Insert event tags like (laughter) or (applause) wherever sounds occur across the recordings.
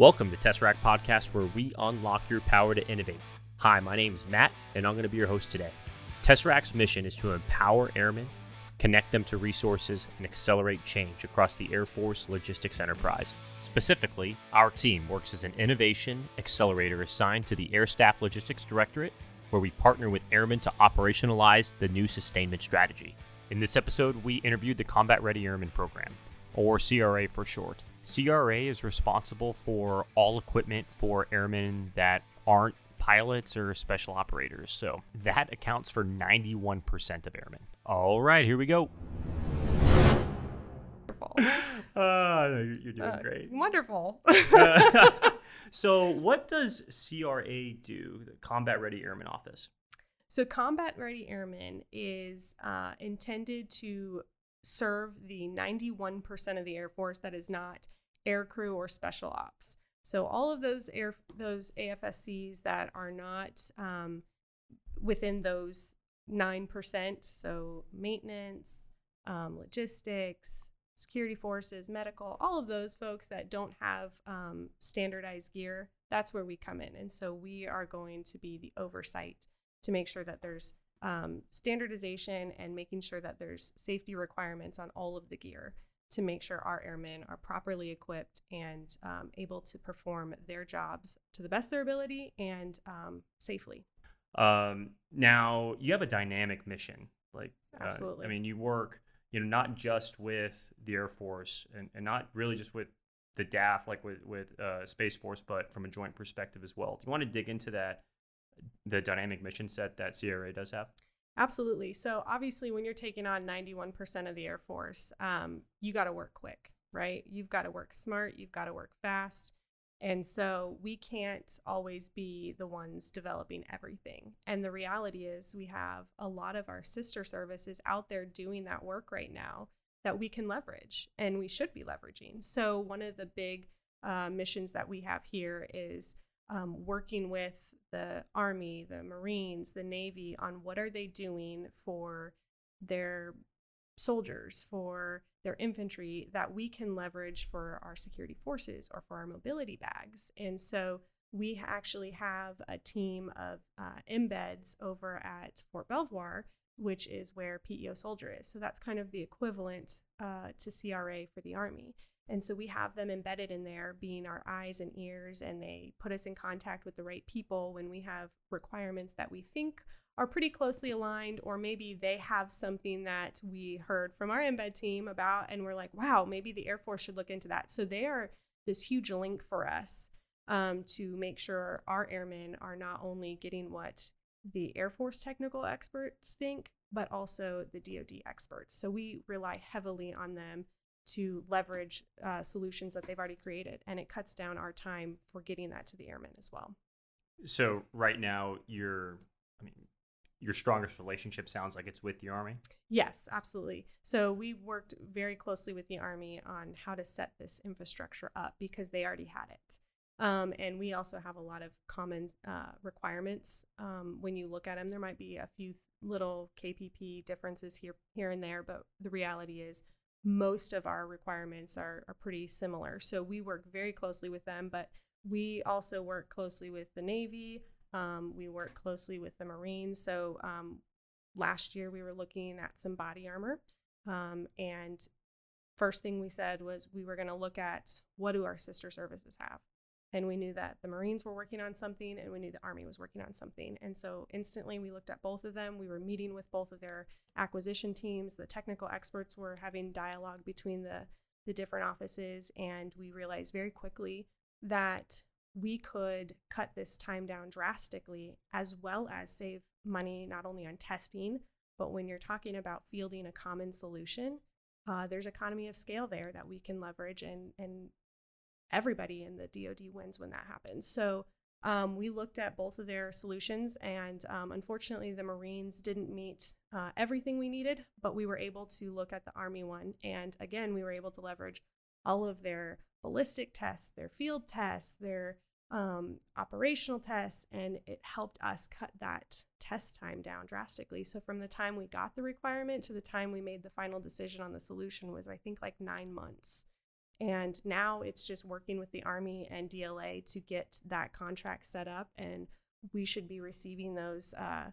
Welcome to Tesseract Podcast, where we unlock your power to innovate. Hi, my name is Matt, and I'm going to be your host today. Tesseract's mission is to empower airmen, connect them to resources, and accelerate change across the Air Force logistics enterprise. Specifically, our team works as an innovation accelerator assigned to the Air Staff Logistics Directorate, where we partner with airmen to operationalize the new sustainment strategy. In this episode, we interviewed the Combat Ready Airmen Program, or CRA for short. CRA is responsible for all equipment for airmen that aren't pilots or special operators. So that accounts for 91% of airmen. All right, here we go. Wonderful. (laughs) Uh, you're doing Uh, great. Wonderful. (laughs) (laughs) so, what does CRA do, the Combat Ready Airmen Office? so, Combat Ready Airmen is uh, intended to serve the 91% of the Air Force that is not air crew or special ops. So, all of those air those AFSCs that are not um, within those 9%, so maintenance, um, logistics, security forces, medical, all of those folks that don't have um, standardized gear, that's where we come in. And so we are going to be the oversight to make sure that there's um, standardization and making sure that there's safety requirements on all of the gear to make sure our airmen are properly equipped and um, able to perform their jobs to the best of their ability and um, safely. Um, now, you have a dynamic mission. Like, uh, Absolutely. I mean, you work, you know, not just with the Air Force and, and not really just with the DAF, like with, with uh, Space Force, but from a joint perspective as well. Do you want to dig into that, the dynamic mission set that CRA does have? Absolutely. So obviously, when you're taking on 91% of the Air Force, um, you got to work quick, right? You've got to work smart. You've got to work fast. And so we can't always be the ones developing everything. And the reality is, we have a lot of our sister services out there doing that work right now that we can leverage and we should be leveraging. So, one of the big uh, missions that we have here is um, working with the Army, the Marines, the Navy on what are they doing for their soldiers, for their infantry that we can leverage for our security forces or for our mobility bags. And so we actually have a team of uh, embeds over at Fort Belvoir, which is where PEO soldier is. So that's kind of the equivalent uh, to CRA for the Army. And so we have them embedded in there, being our eyes and ears, and they put us in contact with the right people when we have requirements that we think are pretty closely aligned, or maybe they have something that we heard from our embed team about, and we're like, wow, maybe the Air Force should look into that. So they are this huge link for us um, to make sure our airmen are not only getting what the Air Force technical experts think, but also the DoD experts. So we rely heavily on them to leverage uh, solutions that they've already created, and it cuts down our time for getting that to the airmen as well. So, right now, your, I mean, your strongest relationship sounds like it's with the Army. Yes, absolutely. So we worked very closely with the Army on how to set this infrastructure up because they already had it. Um, and we also have a lot of common uh, requirements. Um, when you look at them, there might be a few th- little KPP differences here, here and there, but the reality is most of our requirements are, are pretty similar. So we work very closely with them, but we also work closely with the Navy. Um, we work closely with the Marines. So um, last year we were looking at some body armor. Um, and first thing we said was we were going to look at what do our sister services have. And we knew that the Marines were working on something and we knew the Army was working on something. And so instantly we looked at both of them. We were meeting with both of their acquisition teams. The technical experts were having dialogue between the, the different offices. And we realized very quickly that we could cut this time down drastically as well as save money not only on testing, but when you're talking about fielding a common solution, uh, there's economy of scale there that we can leverage and, and everybody in the DoD wins when that happens. So um, we looked at both of their solutions, and um, unfortunately, the Marines didn't meet uh, everything we needed, but we were able to look at the Army one. And again, we were able to leverage all of their ballistic tests, their field tests, their um, operational tests, and it helped us cut that test time down drastically. So from the time we got the requirement to the time we made the final decision on the solution was, I think, like nine months. And now it's just working with the Army and DLA to get that contract set up, and we should be receiving those uh,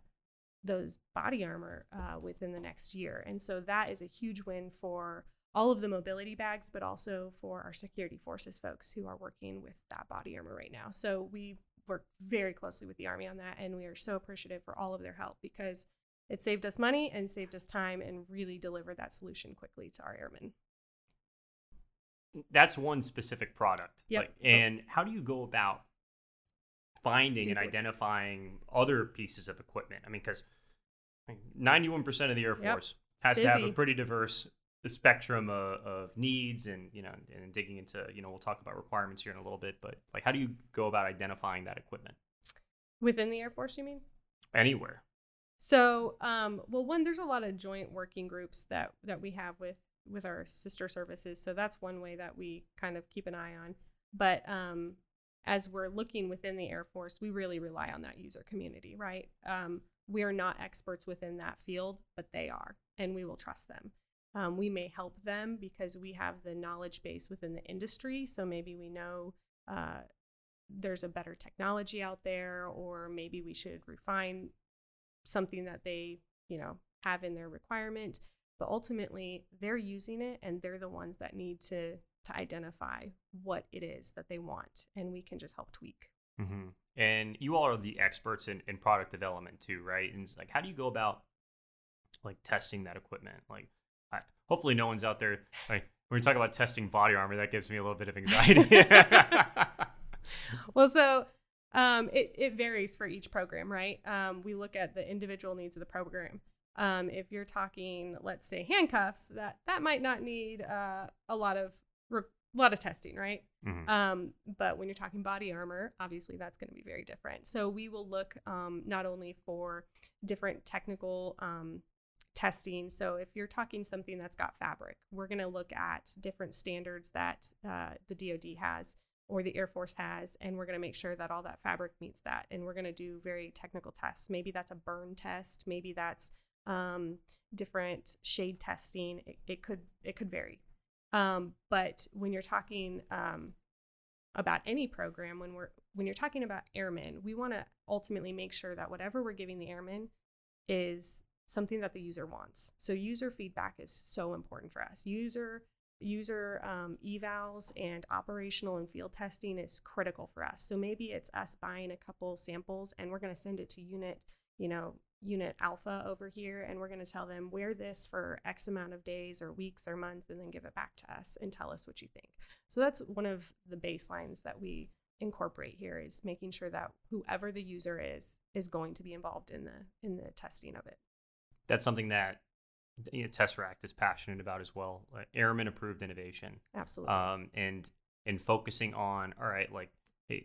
those body armor uh, within the next year. And so that is a huge win for all of the mobility bags, but also for our security forces folks who are working with that body armor right now. So we work very closely with the Army on that, and we are so appreciative for all of their help because it saved us money and saved us time and really delivered that solution quickly to our airmen that's one specific product. Yep. Like, and how do you go about finding and identifying other pieces of equipment? I mean, because ninety-one percent of the Air Yep. Force has to have a pretty diverse spectrum of, of needs, and you know, and digging into you know, we'll talk about requirements here in a little bit. But like, how do you go about identifying that equipment within the Air Force. You mean? anywhere? So, um, well, one, there's a lot of joint working groups that that we have with with our sister services. So that's one way that we kind of keep an eye on. But um, as we're looking within the Air Force, we really rely on that user community, right? Um, we are not experts within that field, but they are, and we will trust them. Um, we may help them because we have the knowledge base within the industry. So maybe we know uh, there's a better technology out there, or maybe we should refine something that they, you know, have in their requirement. But ultimately, they're using it and they're the ones that need to to identify what it is that they want, and we can just help tweak. Mm-hmm. And you all are the experts in, in product development too, right? And it's like, how do you go about like testing that equipment? Like, I, hopefully, no one's out there. Like, when we talk about testing body armor, that gives me a little bit of anxiety. (laughs) Well, so um, it, it varies for each program, right? Um, we look at the individual needs of the program. Um, if you're talking, let's say, handcuffs, that that might not need uh, a lot of re- lot of testing, right? Mhm. Um, but when you're talking body armor, obviously that's going to be very different. So we will look um, not only for different technical um, testing. So if you're talking something that's got fabric, we're going to look at different standards that uh, the DoD has or the Air Force has, and we're going to make sure that all that fabric meets that. And we're going to do very technical tests. Maybe that's a burn test. Maybe that's um, different shade testing. It, it could it could vary. Um, but when you're talking um, about any program, when we're when you're talking about airmen, we want to ultimately make sure that whatever we're giving the airmen is something that the user wants. So user feedback is so important for us. User user um, evals and operational and field testing is critical for us. So maybe it's us buying a couple samples and we're going to send it to unit, you know, unit alpha over here and we're going to tell them wear this for x amount of days or weeks or months and then give it back to us and tell us what you think so that's one of the baselines that we incorporate here is making sure that whoever the user is is going to be involved in the in the testing of it That's something that you know, Tesseract is passionate about as well. Like airman approved innovation. absolutely um, and and focusing on all right like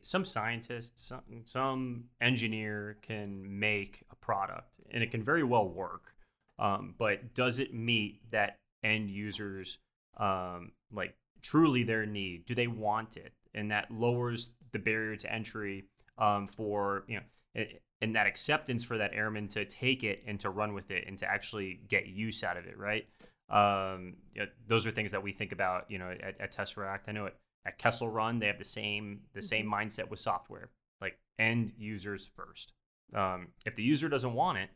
some scientist some, some engineer can make a product and it can very well work. Um, but does it meet that end users um, like truly their need? Do they want it? And that lowers the barrier to entry um, for you know a- and that acceptance for that airman to take it and to run with it and to actually get use out of it right? Um, those are things that we think about, you know, at, at Tesseract. I know at, at Kessel Run they have the same the same mindset with software, like end users first. Um, if the user doesn't want it,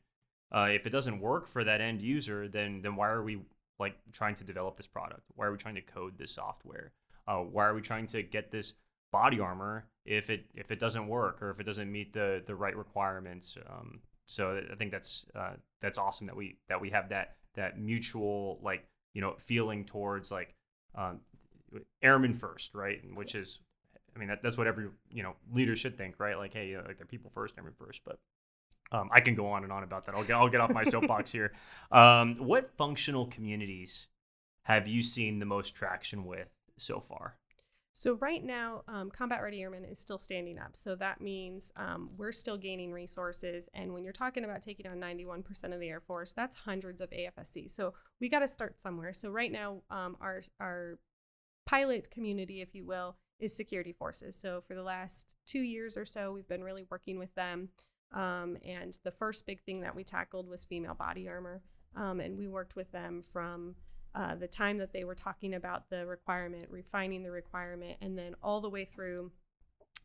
uh, if it doesn't work for that end user, then then why are we like trying to develop this product? Why are we trying to code this software? Uh, why are we trying to get this body armor if it if it doesn't work or if it doesn't meet the the right requirements? Um, so I think that's uh, that's awesome that we that we have that that mutual like you know feeling towards like um, airmen first, right? And Which Yes. is, I mean, that, that's what every you know leader should think, right? Like, hey, uh, like they're people first, airmen first. But um, I can go on and on about that. I'll get I'll get off my soapbox here. (laughs) Um, what functional communities have you seen the most traction with so far? So right now, um, Combat Ready Airmen is still standing up. So that means um, we're still gaining resources. And when you're talking about taking on 91% of the Air Force, that's hundreds of AFSC. So we got to start somewhere. So right now, um, our our pilot community, if you will, is security forces. So for the last two years or so, we've been really working with them. Um, and the first big thing that we tackled was female body armor. Um, and we worked with them from uh, the time that they were talking about the requirement, refining the requirement, and then all the way through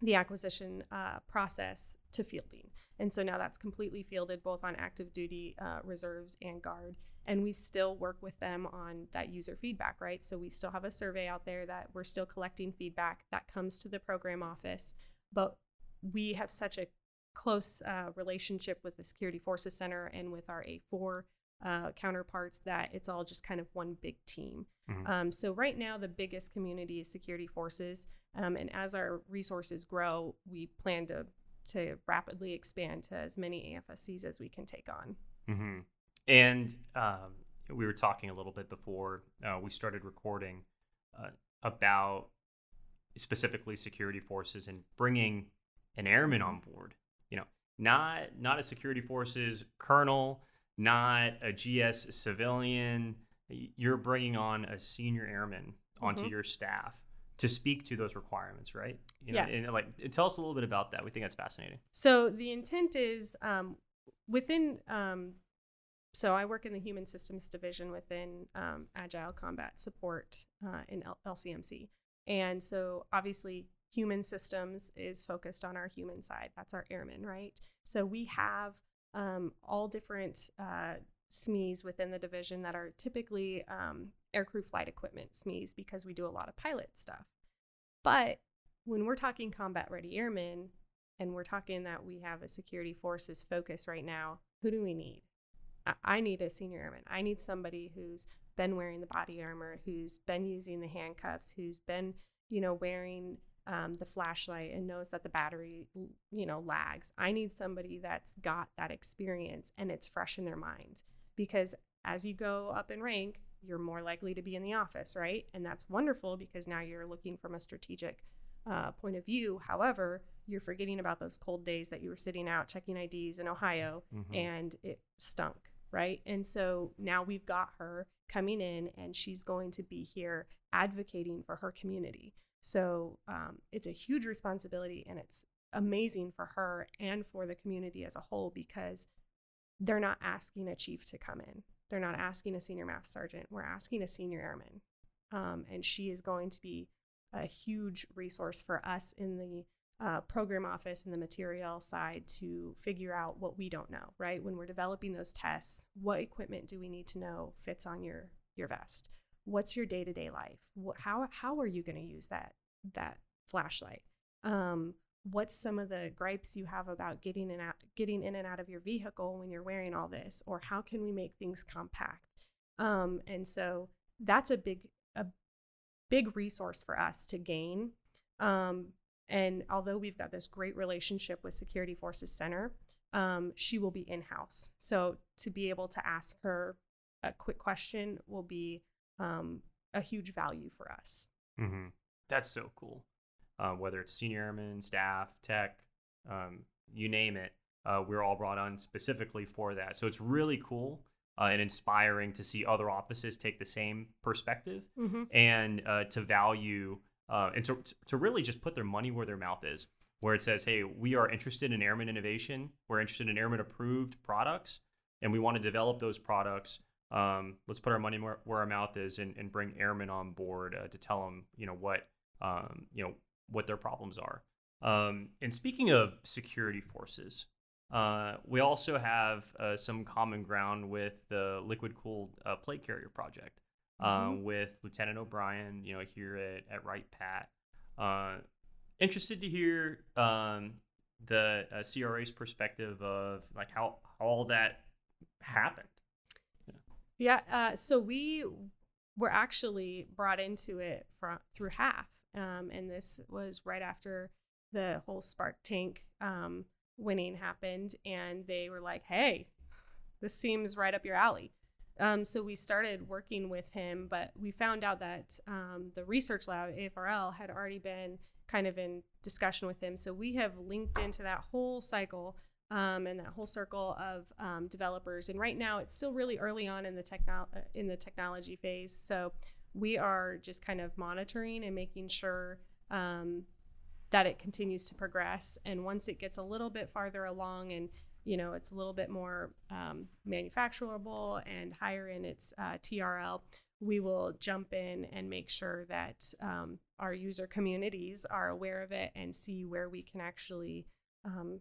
the acquisition uh, process to fielding. And so now that's completely fielded both on active duty uh, reserves and guard. And we still work with them on that user feedback, right? So we still have a survey out there that we're still collecting feedback that comes to the program office. But we have such a close uh, relationship with the Security Forces Center and with our A4 uh, counterparts that it's all just kind of one big team. Mm-hmm. Um, so right now, the biggest community is security forces, um, and as our resources grow, we plan to to rapidly expand to as many AFSCs as we can take on. Mm-hmm. And um, we were talking a little bit before uh, we started recording uh, about specifically security forces and bringing an airman on board. You know, not not a security forces colonel not a GS civilian. You're bringing on a senior airman onto mm-hmm. your staff to speak to those requirements, right? You know, yes. And like, tell us a little bit about that. We think that's fascinating. So the intent is um, within. Um, so I work in the Human Systems Division within um, Agile Combat Support uh, in L- LCMC, and so obviously human systems is focused on our human side. That's our airmen, right? So we have um, all different uh, SMEs within the division that are typically um, aircrew flight equipment SMEs because we do a lot of pilot stuff. But when we're talking combat ready airmen and we're talking that we have a security forces focus right now, who do we need? I, I need a senior airman. I need somebody who's been wearing the body armor, who's been using the handcuffs, who's been, you know, wearing um, the flashlight and knows that the battery, you know, lags. I need somebody that's got that experience and it's fresh in their mind because as you go up in rank, you're more likely to be in the office, right? And that's wonderful because now you're looking from a strategic uh, point of view. However, you're forgetting about those cold days that you were sitting out checking IDs in Ohio mm-hmm. and it stunk, right? And so now we've got her coming in and she's going to be here advocating for her community. So um, it's a huge responsibility and it's amazing for her and for the community as a whole because they're not asking a chief to come in. They're not asking a senior master sergeant. We're asking a senior airman. Um, and she is going to be a huge resource for us in the uh, program office and the material side to figure out what we don't know, right? When we're developing those tests, what equipment do we need to know fits on your your vest? What's your day-to-day life? What, how how are you going to use that that flashlight? Um, what's some of the gripes you have about getting in out, getting in and out of your vehicle when you're wearing all this or how can we make things compact? Um, and so that's a big a big resource for us to gain. Um, and although we've got this great relationship with security forces center um, she will be in-house. So to be able to ask her a quick question will be um, a huge value for us. Mm-hmm. That's so cool. Uh, whether it's senior airmen, staff, tech, um, you name it, uh, we're all brought on specifically for that. So it's really cool uh, and inspiring to see other offices take the same perspective mm-hmm. and uh, to value uh, and to, to really just put their money where their mouth is. Where it says, hey, we are interested in airman innovation, we're interested in airman approved products, and we want to develop those products um, let's put our money where, where our mouth is and, and bring airmen on board uh, to tell them, you know, what, um, you know, what their problems are. Um, and speaking of security forces, uh, we also have uh, some common ground with the liquid cooled uh, plate carrier project uh, mm-hmm. with Lieutenant O'Brien, you know, here at, at Wright Pat. Uh, interested to hear um, the CRA's perspective of like how, how all that happened. Yeah. Uh, so we were actually brought into it through half, Um, and this was right after the whole Spark Tank um, winning happened. And they were like, hey, this seems right up your alley. Um, so we started working with him, but we found out that um, the research lab, AFRL, had already been kind of in discussion with him. So we have linked into that whole cycle um, and that whole circle of um, developers. And right now, it's still really early on in the uh, in the technology phase. So we are just kind of monitoring and making sure um, that it continues to progress. And once it gets a little bit farther along and you know it's a little bit more um, manufacturable and higher in its uh, TRL, we will jump in and make sure that um, our user communities are aware of it and see where we can actually um,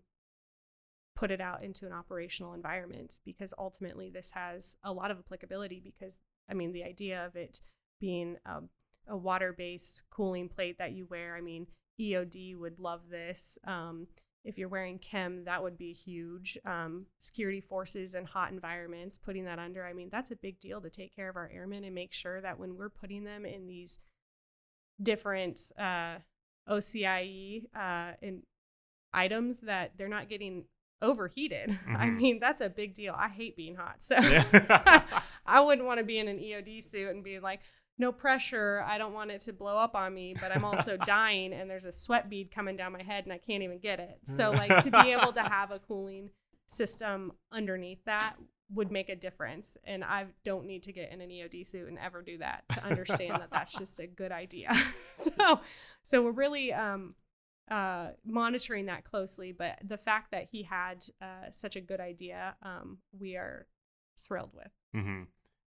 put it out into an operational environment because ultimately this has a lot of applicability because i mean the idea of it being a, a water-based cooling plate that you wear i mean eod would love this. Um, if you're wearing chem that would be huge. Um, security forces and hot environments putting that under i mean that's a big deal to take care of our airmen and make sure that when we're putting them in these different uh, ocie uh, in items that they're not getting overheated (laughs) mm-hmm. i mean that's a big deal i hate being hot so (laughs) (laughs) i wouldn't want to be in an eod suit and be like no pressure. I don't want it to blow up on me, but I'm also dying and there's a sweat bead coming down my head and I can't even get it. So like to be able to have a cooling system underneath that would make a difference and I don't need to get in an EOD suit and ever do that to understand that that's just a good idea. so so we're really um uh, monitoring that closely, but the fact that he had uh, such a good idea, um, we are thrilled with. Mm-hmm.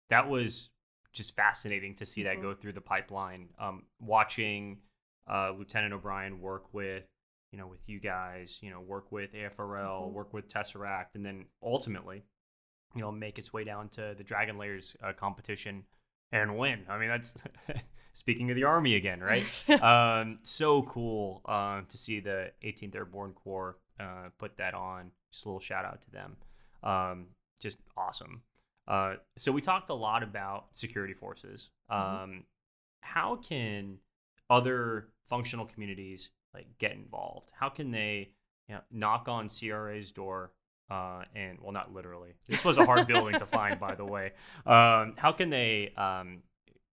That was just fascinating to see that mm-hmm. go through the pipeline. Um, watching uh, Lieutenant O'Brien work with, you know, with you guys, you know, work with AFRL, mm-hmm. work with Tesseract, and then ultimately, you know, make its way down to the Dragon's Lair uh, competition and win. I mean, that's (laughs) speaking of the Army again, (laughs) right? um, so cool uh, to see the 18th Airborne Corps uh, put that on. Just a little shout out to them. Um, just awesome. Uh, so we talked a lot about security forces. Mm-hmm. Um, mm-hmm. How can other functional communities like get involved? How can they you know, knock on CRA's door? Uh, and well, not literally. This was a hard building to find, by the way. (laughs) Um, how can they um,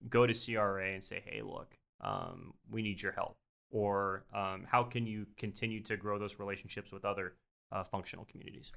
go to CRA and say, "Hey, look, um, we need your help," or um, how can you continue to grow those relationships with other uh, functional communities?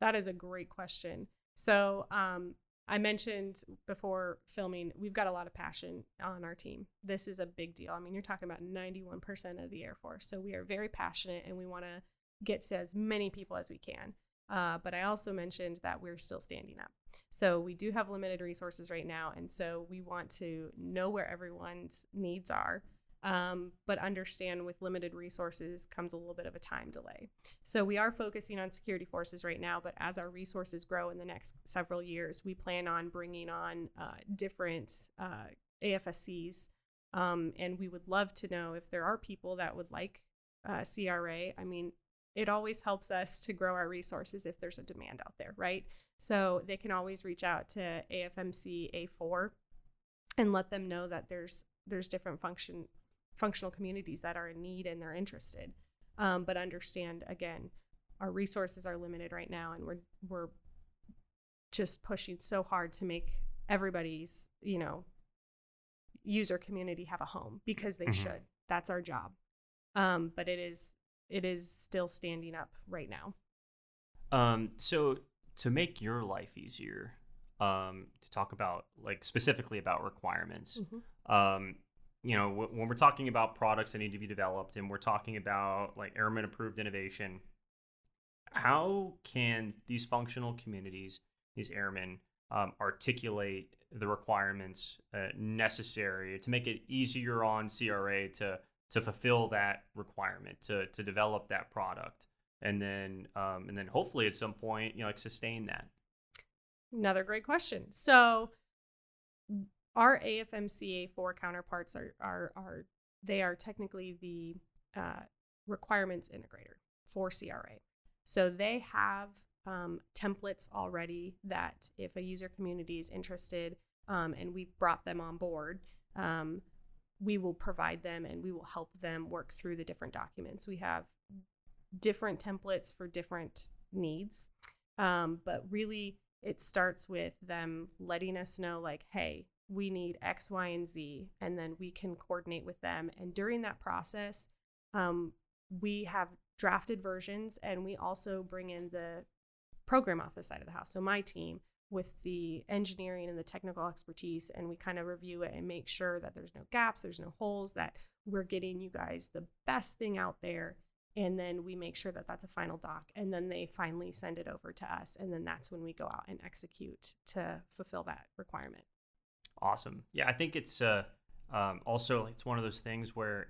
That is a great question. So um, I mentioned before filming, we've got a lot of passion on our team. This is a big deal. I mean, you're talking about 91% of the Air Force. So we are very passionate and we want to get to as many people as we can. Uh, but I also mentioned that we're still standing up. So we do have limited resources right now. And so we want to know where everyone's needs are um, but understand with limited resources comes a little bit of a time delay. So we are focusing on security forces right now, but as our resources grow in the next several years, we plan on bringing on uh, different uh, AFSCs. Um, and we would love to know if there are people that would like uh, CRA. I mean, it always helps us to grow our resources if there's a demand out there, right? So they can always reach out to AFMC A4 and let them know that there's there's different function functional communities that are in need and they're interested. Um, but understand again, our resources are limited right now, and we're we're just pushing so hard to make everybody's you know user community have a home because they mm-hmm. should. That's our job. Um, but it is it is still standing up right now. Um, so to make your life easier, um, to talk about like specifically about requirements, mm-hmm. um, you know, when we're talking about products that need to be developed and we're talking about like airman approved innovation, how can these functional communities, these airmen, um, articulate the requirements uh, necessary to make it easier on CRA to to fulfill that requirement to to develop that product and then um, and then hopefully at some point you know like sustain that. Another great question. So our AFMCA four counterparts are are are they are technically the uh, requirements integrator for CRA. So they have um, templates already that if a user community is interested um, and we brought them on board, um, we will provide them and we will help them work through the different documents. We have different templates for different needs, um, but really it starts with them letting us know, like, hey, we need X, Y, and Z, and then we can coordinate with them. And during that process, um, we have drafted versions and we also bring in the program office side of the house. So, my team with the engineering and the technical expertise, and we kind of review it and make sure that there's no gaps, there's no holes, that we're getting you guys the best thing out there. And then we make sure that that's a final doc. And then they finally send it over to us. And then that's when we go out and execute to fulfill that requirement. Awesome. Yeah, I think it's uh, um, also it's one of those things where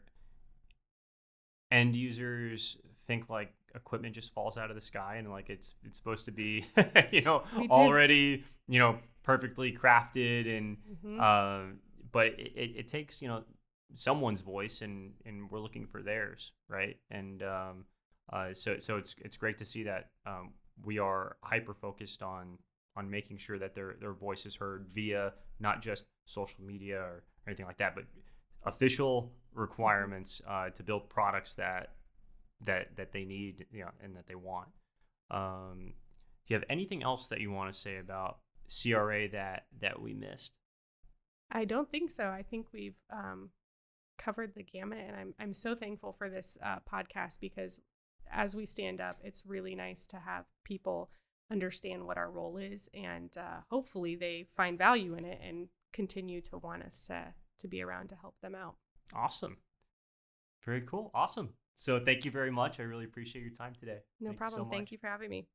end users think like equipment just falls out of the sky and like it's it's supposed to be (laughs) you know already you know perfectly crafted and mm-hmm. uh, but it, it, it, takes you know someone's voice and and we're looking for theirs right? And um, uh, so so it's it's great to see that um, we are hyper focused on on making sure that their their voice is heard via not just social media or anything like that but official requirements uh, to build products that that that they need, you know, and that they want. Um, do you have anything else that you want to say about CRA that that we missed? I don't think so. I think we've um, covered the gamut, and I'm I'm so thankful for this uh, podcast because as we stand up, it's really nice to have people understand what our role is, and uh, hopefully they find value in it and continue to want us to to be around to help them out. Awesome. Very cool. Awesome. So thank you very much. I really appreciate your time today. No thank problem. You so thank you for having me.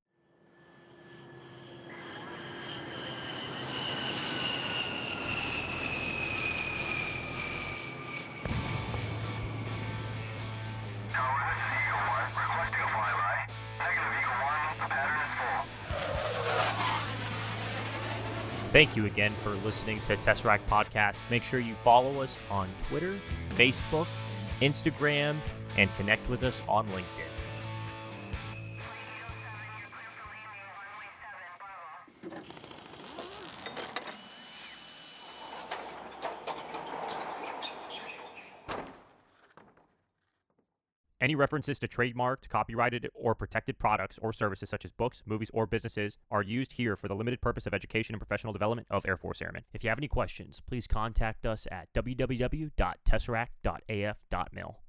Thank you again for listening to Tesseract Podcast. Make sure you follow us on Twitter, Facebook, Instagram, and connect with us on LinkedIn. Any references to trademarked, copyrighted, or protected products or services such as books, movies, or businesses are used here for the limited purpose of education and professional development of Air Force Airmen. If you have any questions, please contact us at www.tesseract.af.mil.